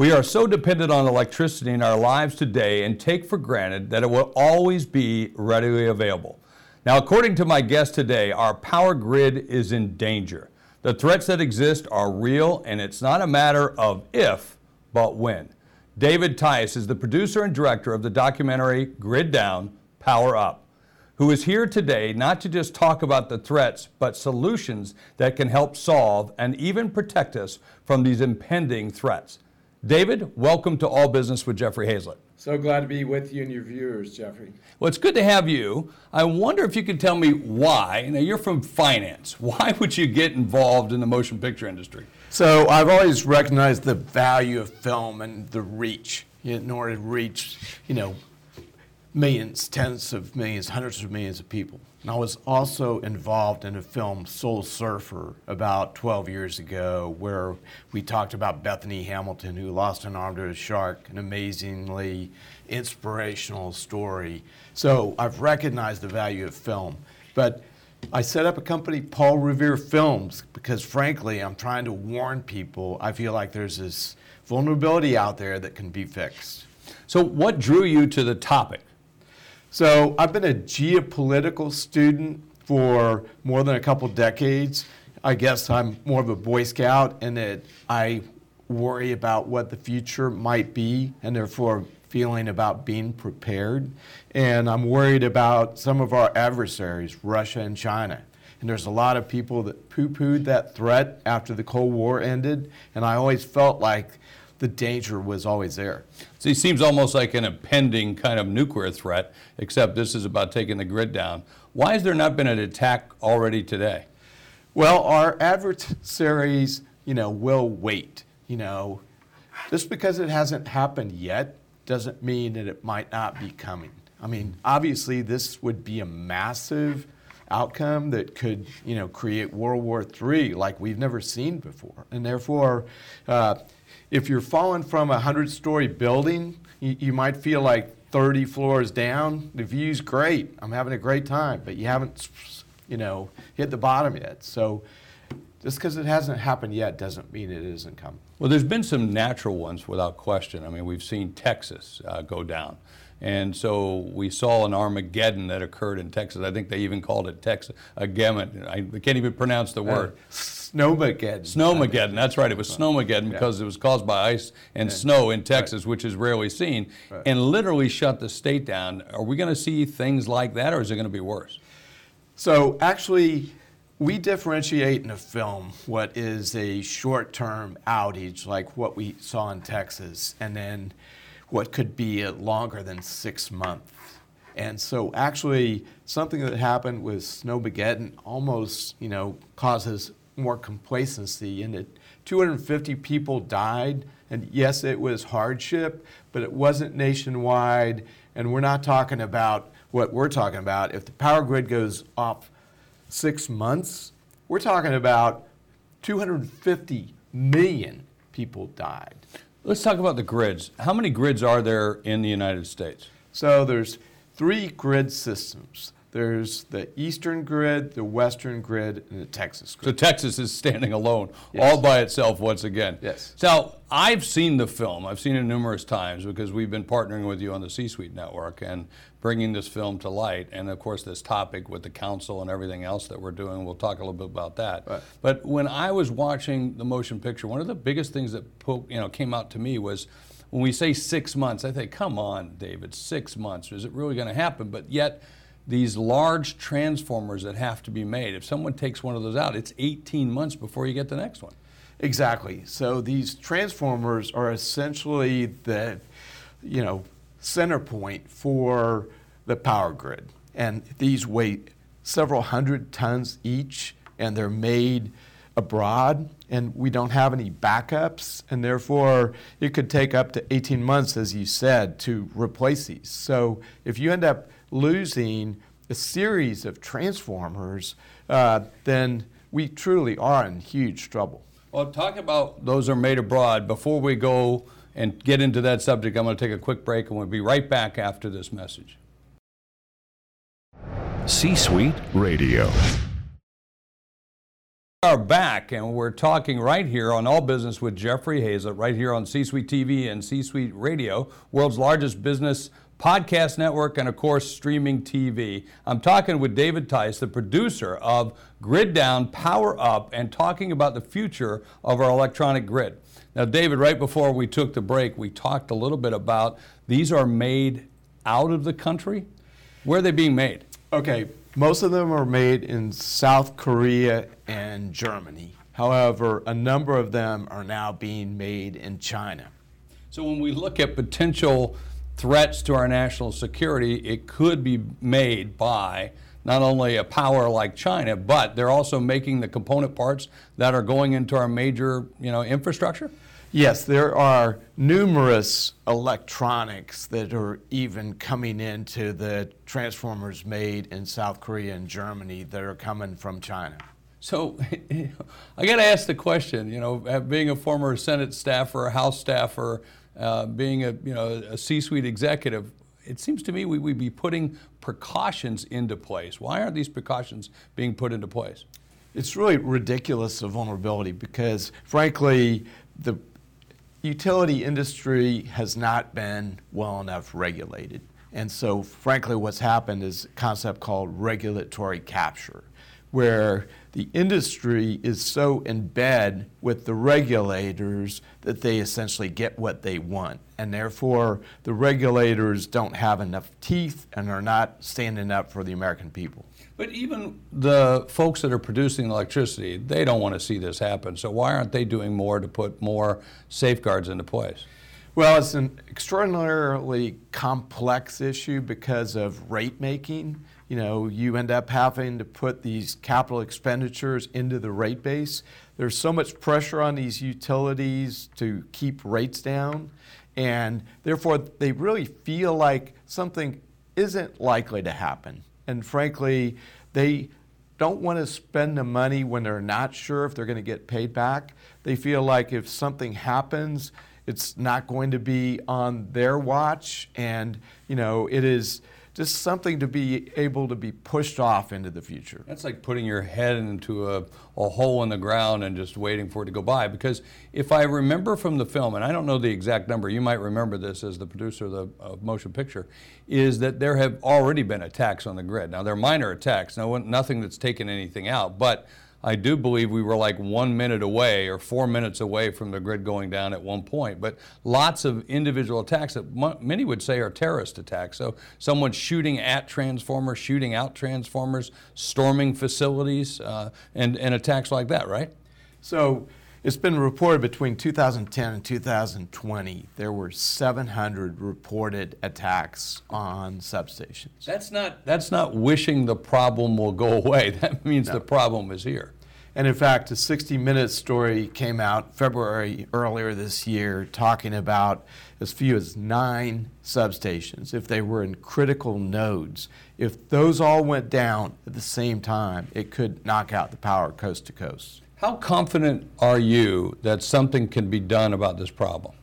We are so dependent on electricity in our lives today and take for granted that it will always be readily available. Now, according to my guest today, our power grid is in danger. The threats that exist are real, and it's not a matter of if, but when. David Tice is the producer and director of the documentary Grid Down, Power Up, who is here today not to just talk about the threats, but solutions that can help solve and even protect us from these impending threats. David, welcome to All Business with Jeffrey Hayzlett. So glad to be with you and your viewers, Jeffrey. Well, it's good to have you. I wonder if you could tell me why. Now, you're from finance. Why would you get involved in the motion picture industry? So, I've always recognized the value of film and the reach in order to reach, you know, millions, tens of millions, hundreds of millions of people. And I was also involved in a film, Soul Surfer, about 12 years ago, where we talked about Bethany Hamilton, who lost an arm to a shark, an amazingly inspirational story. So I've recognized the value of film. But I set up a company, Paul Revere Films, because frankly, I'm trying to warn people. I feel like there's this vulnerability out there that can be fixed. So, what drew you to the topic? So I've been a geopolitical student for more than a couple decades. I guess I'm more of a Boy Scout that I worry about what the future might be and therefore feeling about being prepared. And I'm worried about some of our adversaries, Russia and China. And there's a lot of people that poo pooed that threat after the Cold War ended. And I always felt like the danger was always there. So it seems almost like an impending kind of nuclear threat, except this is about taking the grid down. Why has there not been an attack already today? Well, our adversaries, you know, will wait. You know, just because it hasn't happened yet doesn't mean that it might not be coming. I mean, obviously, this would be a massive outcome that could, you know, create World War III like we've never seen before, and therefore. Uh, if you're falling from a 100 story building, you, you might feel like 30 floors down. The view's great. I'm having a great time, but you haven't, you know, hit the bottom yet. So just because it hasn't happened yet doesn't mean it isn't coming. Well, there's been some natural ones without question. I mean, we've seen Texas uh, go down. And so we saw an Armageddon that occurred in Texas. I think they even called it Texas Again, I can't even pronounce the word. Uh, Snowmageddon. Snowmageddon. That's right. It was Snowmageddon because it was caused by ice and yeah. snow in Texas, right. which is rarely seen, right. and literally shut the state down. Are we going to see things like that, or is it going to be worse? So actually, we differentiate in a film what is a short-term outage, like what we saw in Texas, and then what could be longer than six months. And so actually something that happened with Snowmageddon almost, you know, causes more complacency in it. 250 people died, and yes, it was hardship, but it wasn't nationwide, and we're not talking about what we're talking about. If the power grid goes off six months, we're talking about 250 million people died. Let's talk about the grids. How many grids are there in the United States? So there's three grid systems. There's the eastern grid, the western grid, and the Texas grid. So Texas is standing alone, yes. all by itself once again. Yes. So I've seen the film. I've seen it numerous times because we've been partnering with you on the C-Suite Network and bringing this film to light. And of course, this topic with the council and everything else that we're doing. We'll talk a little bit about that. Right. But when I was watching the motion picture, one of the biggest things that you know came out to me was when we say six months. I think, come on, David, six months. Is it really going to happen? But yet these large transformers that have to be made. If someone takes one of those out, it's 18 months before you get the next one. Exactly. So these transformers are essentially the, you know, center point for the power grid. And these weigh several hundred tons each, and they're made abroad and we don't have any backups, and therefore it could take up to 18 months, as you said, to replace these. So if you end up losing a series of transformers, uh, then we truly are in huge trouble. Well, talk about those are made abroad. Before we go and get into that subject, I'm going to take a quick break and we'll be right back after this message. C Suite Radio. We are back and we're talking right here on All Business with Jeffrey Hayzlett, right here on C Suite TV and C Suite Radio, world's largest business podcast network, and of course, streaming TV. I'm talking with David Tice, the producer of Grid Down, Power Up, and talking about the future of our electronic grid. Now, David, right before we took the break, we talked a little bit about these are made out of the country. Where are they being made? Okay, most of them are made in South Korea and Germany. However, a number of them are now being made in China. So when we look at potential threats to our national security, it could be made by not only a power like China, but they're also making the component parts that are going into our major, you know, infrastructure. Yes, there are numerous electronics that are even coming into the transformers made in South Korea and Germany that are coming from China. So I got to ask the question, you know, being a former Senate staffer, a House staffer, uh, being a you know a C-suite executive, it seems to me we would be putting precautions into place. Why aren't these precautions being put into place? It's really ridiculous of vulnerability because, frankly, the utility industry has not been well enough regulated. And so, frankly, what's happened is a concept called regulatory capture where the industry is so in bed with the regulators that they essentially get what they want. And therefore, the regulators don't have enough teeth and are not standing up for the American people. But even the folks that are producing electricity, they don't want to see this happen. So why aren't they doing more to put more safeguards into place? Well, it's an extraordinarily complex issue because of rate making you know, you end up having to put these capital expenditures into the rate base. There's so much pressure on these utilities to keep rates down, and therefore they really feel like something isn't likely to happen. And frankly, they don't want to spend the money when they're not sure if they're going to get paid back. They feel like if something happens, it's not going to be on their watch, and you know, it is just something to be able to be pushed off into the future. That's like putting your head into a, a hole in the ground and just waiting for it to go by. Because if I remember from the film, and I don't know the exact number, you might remember this as the producer of the uh, motion picture, is that there have already been attacks on the grid. Now, they're minor attacks, no nothing that's taken anything out, but I do believe we were like one minute away or four minutes away from the grid going down at one point. But lots of individual attacks that many would say are terrorist attacks. So someone shooting at transformers, shooting out transformers, storming facilities, uh, and, and attacks like that, right? So it's been reported between 2010 and 2020 there were 700 reported attacks on substations. That's not that's not wishing the problem will go away. That means no. the problem is here. And in fact, a 60 Minutes story came out February earlier this year talking about as few as nine substations. If they were in critical nodes, if those all went down at the same time, it could knock out the power coast to coast. How confident are you that something can be done about this problem?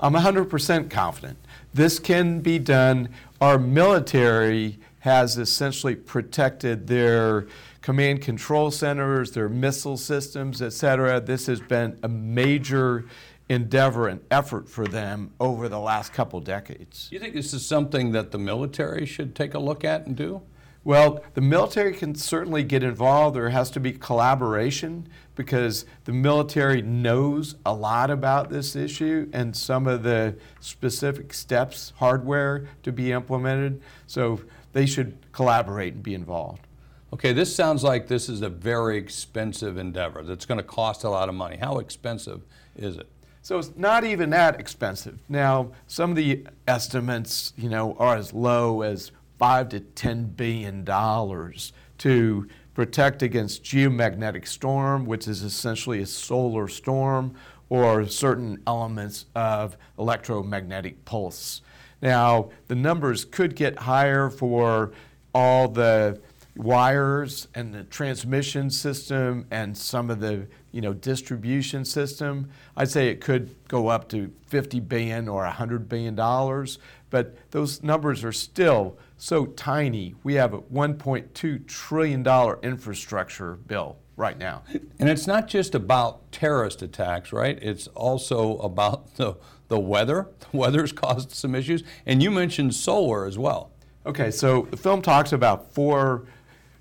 I'm 100% confident. This can be done. Our military has essentially protected their command control centers, their missile systems, et cetera. This has been a major endeavor and effort for them over the last couple decades. Do you think this is something that the military should take a look at and do? Well, the military can certainly get involved. There has to be collaboration because the military knows a lot about this issue and some of the specific steps, hardware to be implemented. So they should collaborate and be involved. Okay, this sounds like this is a very expensive endeavor that's going to cost a lot of money. How expensive is it? So it's not even that expensive. Now, some of the estimates, you know, are as low as five to ten billion dollars to protect against geomagnetic storm, which is essentially a solar storm, or certain elements of electromagnetic pulse. Now, the numbers could get higher for all the wires and the transmission system and some of the you know distribution system i'd say it could go up to 50 billion or 100 billion dollars but those numbers are still so tiny. We have a 1.2 trillion dollar infrastructure bill right now. And it's not just about terrorist attacks right? It's also about the the weather. The weather's caused some issues. And you mentioned solar as well. Okay so the film talks about four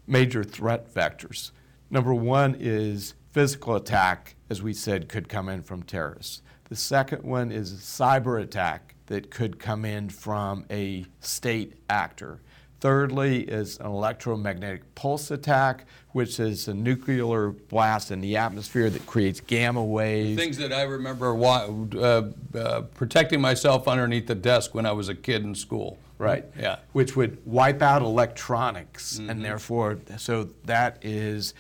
major threat vectors. Number one is physical attack, as we said, could come in from terrorists. The second one is a cyber attack that could come in from a state actor. Thirdly is an electromagnetic pulse attack, which is a nuclear blast in the atmosphere that creates gamma waves. Things that I remember uh, uh, protecting myself underneath the desk when I was a kid in school. Right. Yeah. Which would wipe out electronics, mm-hmm. and therefore, so that is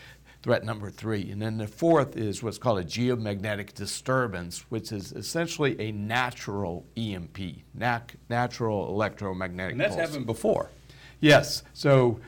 threat number three. And then the fourth is what's called a geomagnetic disturbance, which is essentially a natural EMP, nat- natural electromagnetic. And that's pulse. happened before. Yes. So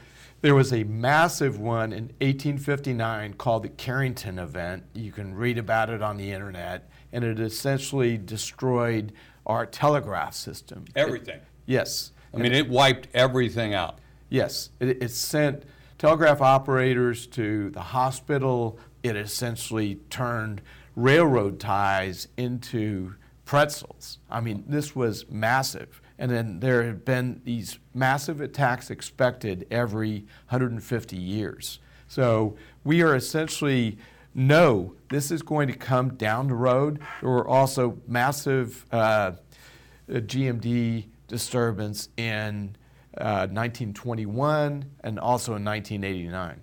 there was a massive one in 1859 called the Carrington event. You can read about it on the internet, and it essentially destroyed our telegraph system. Everything. It, yes. I mean, it wiped everything out. Yes. It, it sent telegraph operators to the hospital. It essentially turned railroad ties into pretzels. I mean, this was massive. And then there have been these massive attacks expected every 150 years. So we are essentially know this is going to come down the road. There were also massive uh, GMD disturbance in uh, 1921 and also in 1989.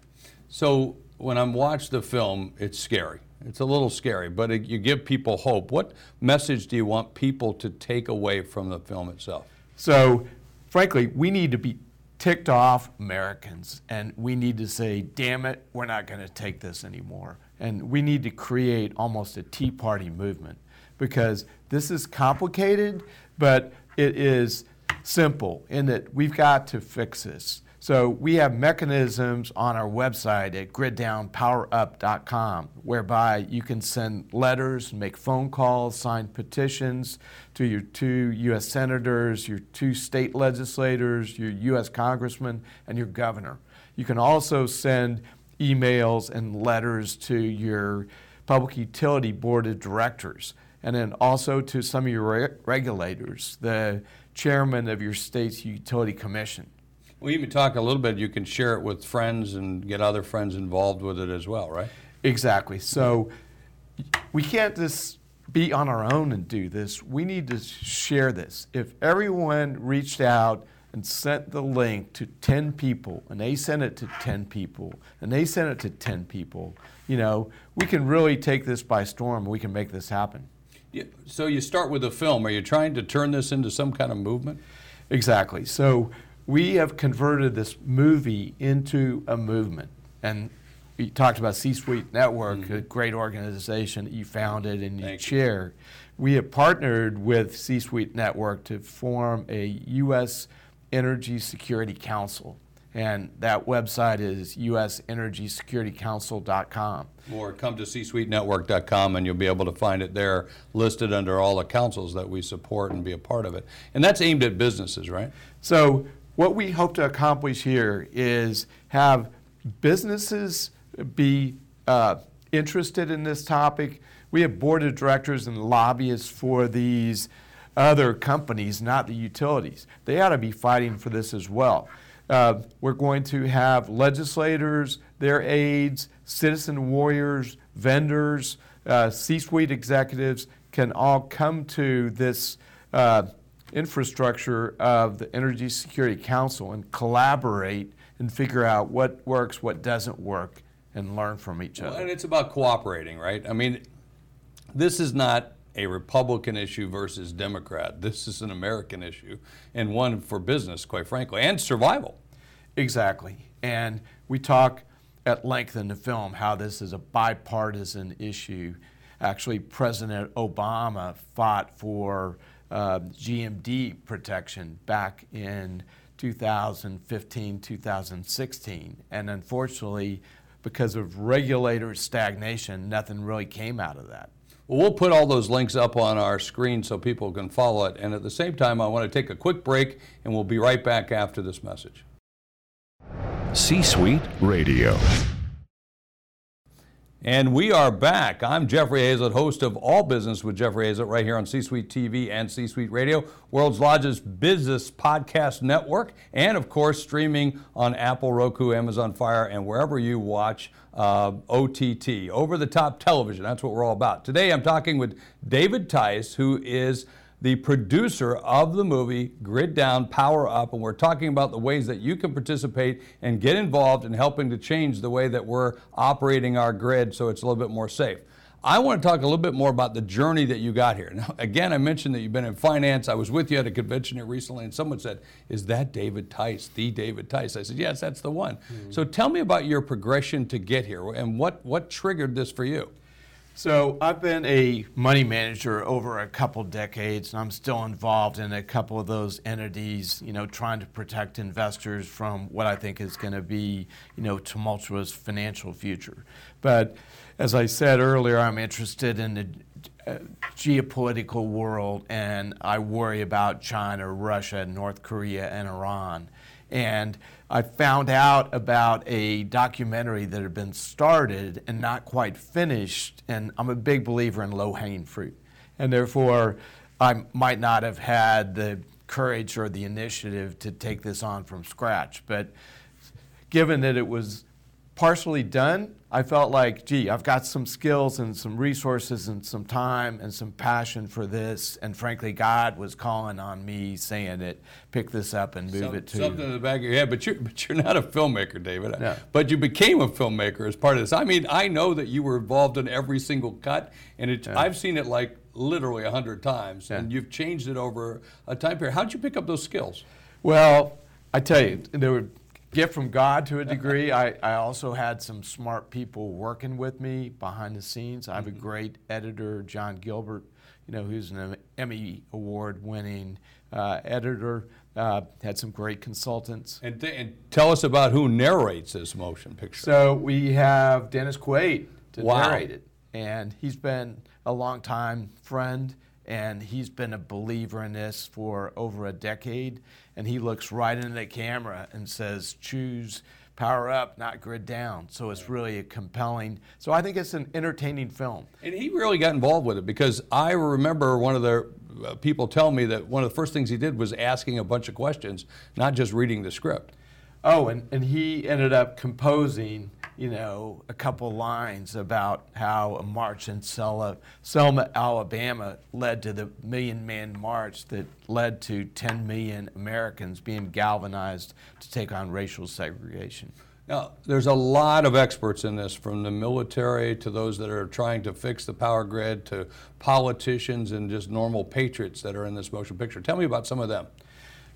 So when I'm watching the film, it's scary. It's a little scary, but it, you give people hope. What message do you want people to take away from the film itself? So, frankly, we need to be ticked off Americans and we need to say, damn it, we're not going to take this anymore. And we need to create almost a Tea Party movement because this is complicated, but it is simple in that we've got to fix this. So we have mechanisms on our website at griddownpowerup.com whereby you can send letters, make phone calls, sign petitions to your two U.S. senators, your two state legislators, your U.S. congressman, and your governor. You can also send emails and letters to your public utility board of directors and then also to some of your re- regulators, the chairman of your state's utility commission. We even talk a little bit, you can share it with friends and get other friends involved with it as well, right? Exactly. So we can't just be on our own and do this. We need to share this. If everyone reached out and sent the link to 10 people, and they sent it to 10 people, and they sent it to 10 people, you know, we can really take this by storm. We can make this happen. So you start with a film. Are you trying to turn this into some kind of movement? Exactly. So we have converted this movie into a movement. And we talked about C Suite Network, mm-hmm. a great organization that you founded and you Thank chair. You. We have partnered with C Suite Network to form a U.S. Energy Security Council. And that website is usenergysecuritycouncil.com. Or come to csuitenetwork.com and you'll be able to find it there listed under all the councils that we support and be a part of it. And that's aimed at businesses, right? So, what we hope to accomplish here is have businesses be uh, interested in this topic. We have board of directors and lobbyists for these other companies, not the utilities. They ought to be fighting for this as well. Uh, we're going to have legislators, their aides, citizen warriors, vendors, uh, C suite executives can all come to this uh, infrastructure of the Energy Security Council and collaborate and figure out what works, what doesn't work, and learn from each other. Well, and it's about cooperating, right? I mean, this is not a Republican issue versus Democrat. This is an American issue and one for business, quite frankly, and survival. Exactly. And we talk at length in the film how this is a bipartisan issue. Actually, President Obama fought for uh, GMD protection back in 2015, 2016. And unfortunately, because of regulator stagnation, nothing really came out of that. Well, we'll put all those links up on our screen so people can follow it. And at the same time, I want to take a quick break, and we'll be right back after this message. C Suite Radio. And we are back. I'm Jeffrey Hayzlett, host of All Business with Jeffrey Hayzlett, right here on C Suite TV and C Suite Radio, world's largest business podcast network, and of course, streaming on Apple, Roku, Amazon Fire, and wherever you watch uh, OTT, over the top television. That's what we're all about. Today, I'm talking with David Tice, who is the producer of the movie Grid Down, Power Up, and we're talking about the ways that you can participate and get involved in helping to change the way that we're operating our grid so it's a little bit more safe. I want to talk a little bit more about the journey that you got here. Now, again, I mentioned that you've been in finance. I was with you at a convention here recently, and someone said, Is that David Tice, the David Tice? I said, Yes, that's the one. Mm-hmm. So tell me about your progression to get here and what, what triggered this for you. So I've been a money manager over a couple decades, and I'm still involved in a couple of those entities. You know, trying to protect investors from what I think is going to be, you know, tumultuous financial future. But as I said earlier, I'm interested in the uh, geopolitical world, and I worry about China, Russia, North Korea, and Iran. And I found out about a documentary that had been started and not quite finished, and I'm a big believer in low hanging fruit. And therefore, I might not have had the courage or the initiative to take this on from scratch. But given that it was partially done, I felt like, gee, I've got some skills and some resources and some time and some passion for this. And frankly, God was calling on me, saying it, pick this up and move some, it to something in the back of your head. But you're, but you're not a filmmaker, David. No. But you became a filmmaker as part of this. I mean, I know that you were involved in every single cut, and it, yeah. I've seen it like literally a hundred times, yeah. and you've changed it over a time period. How did you pick up those skills? Well, I tell you, there were gift from God to a degree. I, I also had some smart people working with me behind the scenes. I have a mm-hmm. great editor, John Gilbert, you know, who's an Emmy award winning uh, editor. Uh, had some great consultants. And, th- and, tell us about who narrates this motion picture. So we have Dennis Quaid to wow. narrate it, and he's been a long time friend and he's been a believer in this for over a decade. And he looks right into the camera and says, "Choose power up, not grid down." So it's really a compelling. So I think it's an entertaining film. And he really got involved with it because I remember one of the uh, people tell me that one of the first things he did was asking a bunch of questions, not just reading the script. Oh, and, and he ended up composing you know, a couple lines about how a march in Selma, Selma, Alabama led to the Million Man March that led to 10 million Americans being galvanized to take on racial segregation. Now, there's a lot of experts in this, from the military to those that are trying to fix the power grid to politicians and just normal patriots that are in this motion picture. Tell me about some of them.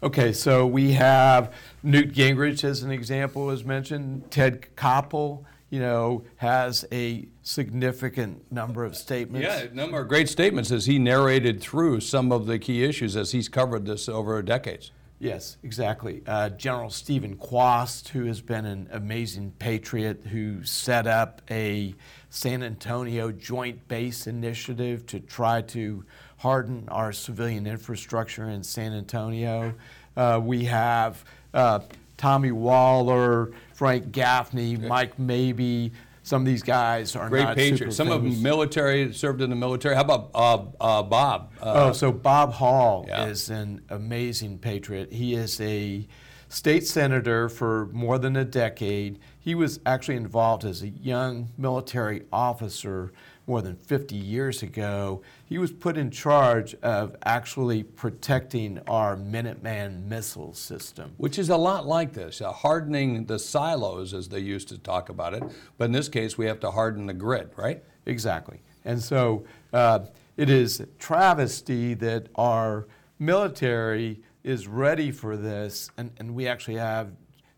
Okay, so we have Newt Gingrich as an example, as mentioned. Ted Koppel, you know, has a significant number of statements. Yeah, a number of great statements as he narrated through some of the key issues as he's covered this over decades. Yes, exactly. Uh, General Stephen Quast, who has been an amazing patriot, who set up a San Antonio Joint Base Initiative to try to harden our civilian infrastructure in San Antonio. Uh, we have uh, Tommy Waller, Frank Gaffney, Mike Mabee. Some of these guys are great patriots. Some famous. of them military served in the military. How about uh, uh Bob? Uh, oh, so Bob Hall yeah. is an amazing patriot. He is a state senator for more than a decade. He was actually involved as a young military officer more than 50 years ago, he was put in charge of actually protecting our Minuteman missile system. Which is a lot like this, uh, hardening the silos, as they used to talk about it. But in this case, we have to harden the grid, right? Exactly. And so uh, it is travesty that our military is ready for this, and, and we actually have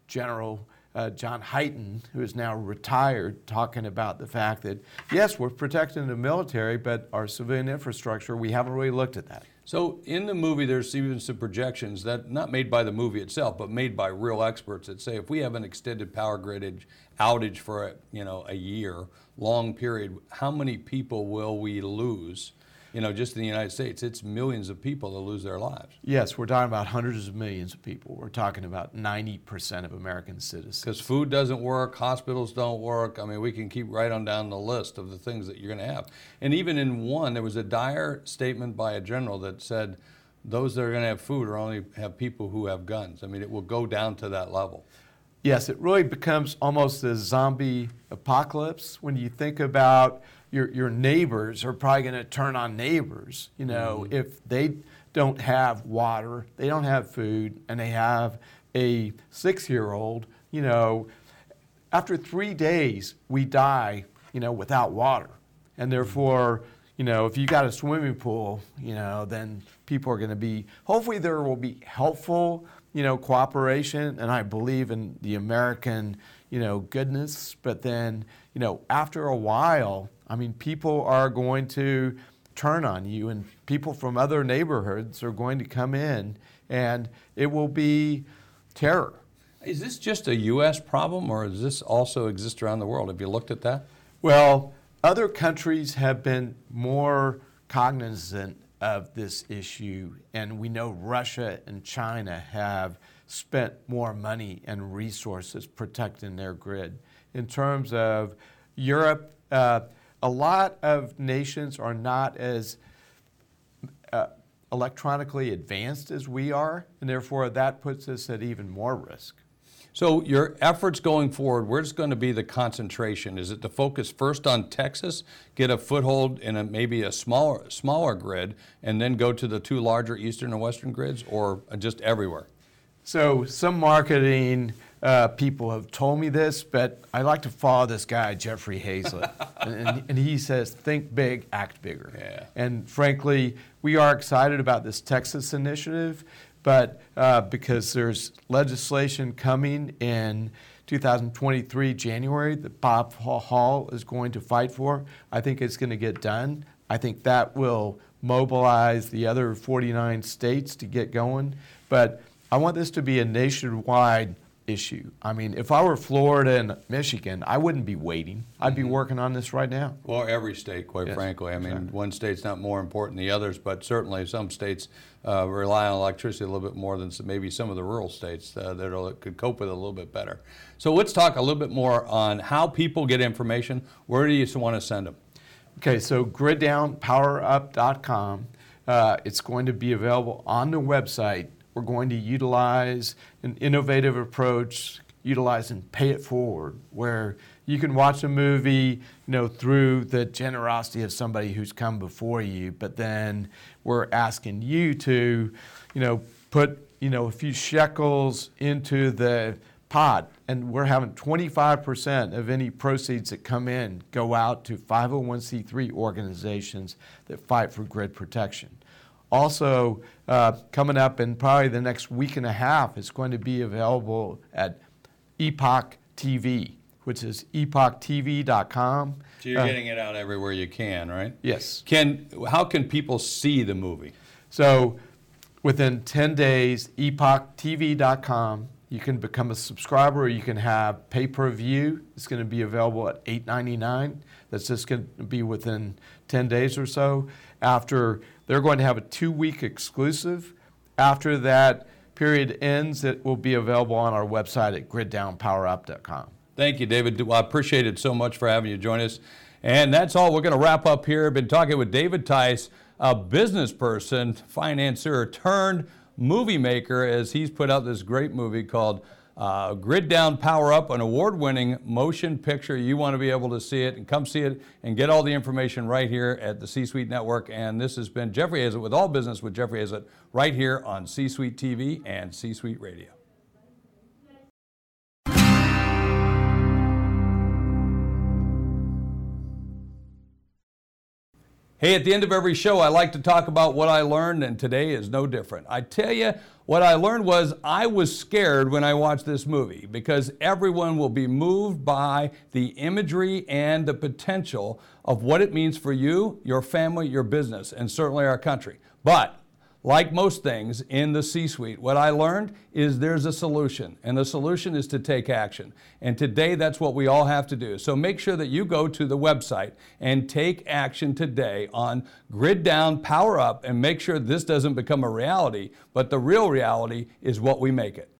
General uh, John Hyten, who is now retired, talking about the fact that, yes, we're protecting the military, but our civilian infrastructure, we haven't really looked at that. So in the movie, there's even some projections that not made by the movie itself, but made by real experts that say if we have an extended power grid outage for a, you know a year long period, how many people will we lose? You know, just in the United States, it's millions of people that lose their lives. Yes, we're talking about hundreds of millions of people. We're talking about 90% of American citizens. Because food doesn't work, hospitals don't work. I mean, we can keep right on down the list of the things that you're going to have. And even in one, there was a dire statement by a general that said, those that are going to have food are only have people who have guns. I mean, it will go down to that level. Yes, it really becomes almost a zombie apocalypse when you think about your, your neighbors are probably going to turn on neighbors, you know, mm-hmm. if they don't have water, they don't have food, and they have a six year old, you know, after three days, we die, you know, without water. And mm-hmm. therefore, you know, if you got a swimming pool, you know, then people are going to be, hopefully, there will be helpful, you know, cooperation. And I believe in the American, you know, goodness. But then, you know, after a while, I mean, people are going to turn on you, and people from other neighborhoods are going to come in, and it will be terror. Is this just a U.S. problem, or does this also exist around the world? Have you looked at that? Well, other countries have been more cognizant of this issue, and we know Russia and China have spent more money and resources protecting their grid. In terms of Europe, uh, a lot of nations are not as uh, electronically advanced as we are, and therefore that puts us at even more risk. So, your efforts going forward, where's going to be the concentration? Is it to focus first on Texas, get a foothold in a, maybe a smaller, smaller grid, and then go to the two larger eastern and western grids, or just everywhere? So, some marketing uh, people have told me this, but I like to follow this guy, Jeffrey Hayzlett. and, and, he says, think big, act bigger. Yeah. And frankly, we are excited about this Texas initiative, but uh, because there's legislation coming in 2023 January that Bob Hall is going to fight for, I think it's going to get done. I think that will mobilize the other 49 states to get going. But I want this to be a nationwide issue. I mean, if I were Florida and Michigan, I wouldn't be waiting. I'd be mm-hmm. working on this right now. Well, every state, quite yes, frankly. I mean, exactly. one state's not more important than the others, but certainly some states uh, rely on electricity a little bit more than maybe some of the rural states uh, that could cope with it a little bit better. So let's talk a little bit more on how people get information. Where do you want to send them? Okay, so griddownpowerup.com. Uh, it's going to be available on the website we're going to utilize an innovative approach utilizing pay it forward where you can watch a movie you know through the generosity of somebody who's come before you but then we're asking you to you know put you know a few shekels into the pot. And we're having 25% of any proceeds that come in go out to 501c3 organizations that fight for grid protection also, uh, coming up in probably the next week and a half, it's going to be available at Epoch TV, which is epochtv.com. So you're uh, getting it out everywhere you can, right? Yes. Can how can people see the movie? So, within 10 days, epochtv.com. You can become a subscriber, or you can have pay per view. It's going to be available at $8.99. That's just going to be within 10 days or so. After they're going to have a two week exclusive. After that period ends, it will be available on our website at griddownpowerup.com. Thank you, David. I appreciate it so much for having you join us. And that's all. We're going to wrap up here. I've been talking with David Tice, a business person, financier turned movie maker, as he's put out this great movie called uh, Grid Down Power Up, an award winning motion picture. You want to be able to see it and come see it and get all the information right here at the C Suite Network. And this has been Jeffrey Hayzlett with All Business with Jeffrey Hayzlett right here on C Suite TV and C Suite Radio. Hey, at the end of every show, I like to talk about what I learned, and today is no different. I tell you, what I learned was I was scared when I watched this movie because everyone will be moved by the imagery and the potential of what it means for you, your family, your business, and certainly our country. But like most things in the C suite, what I learned is there's a solution, and the solution is to take action. And today, that's what we all have to do. So make sure that you go to the website and take action today on Grid Down, Power Up, and make sure this doesn't become a reality, but the real reality is what we make it.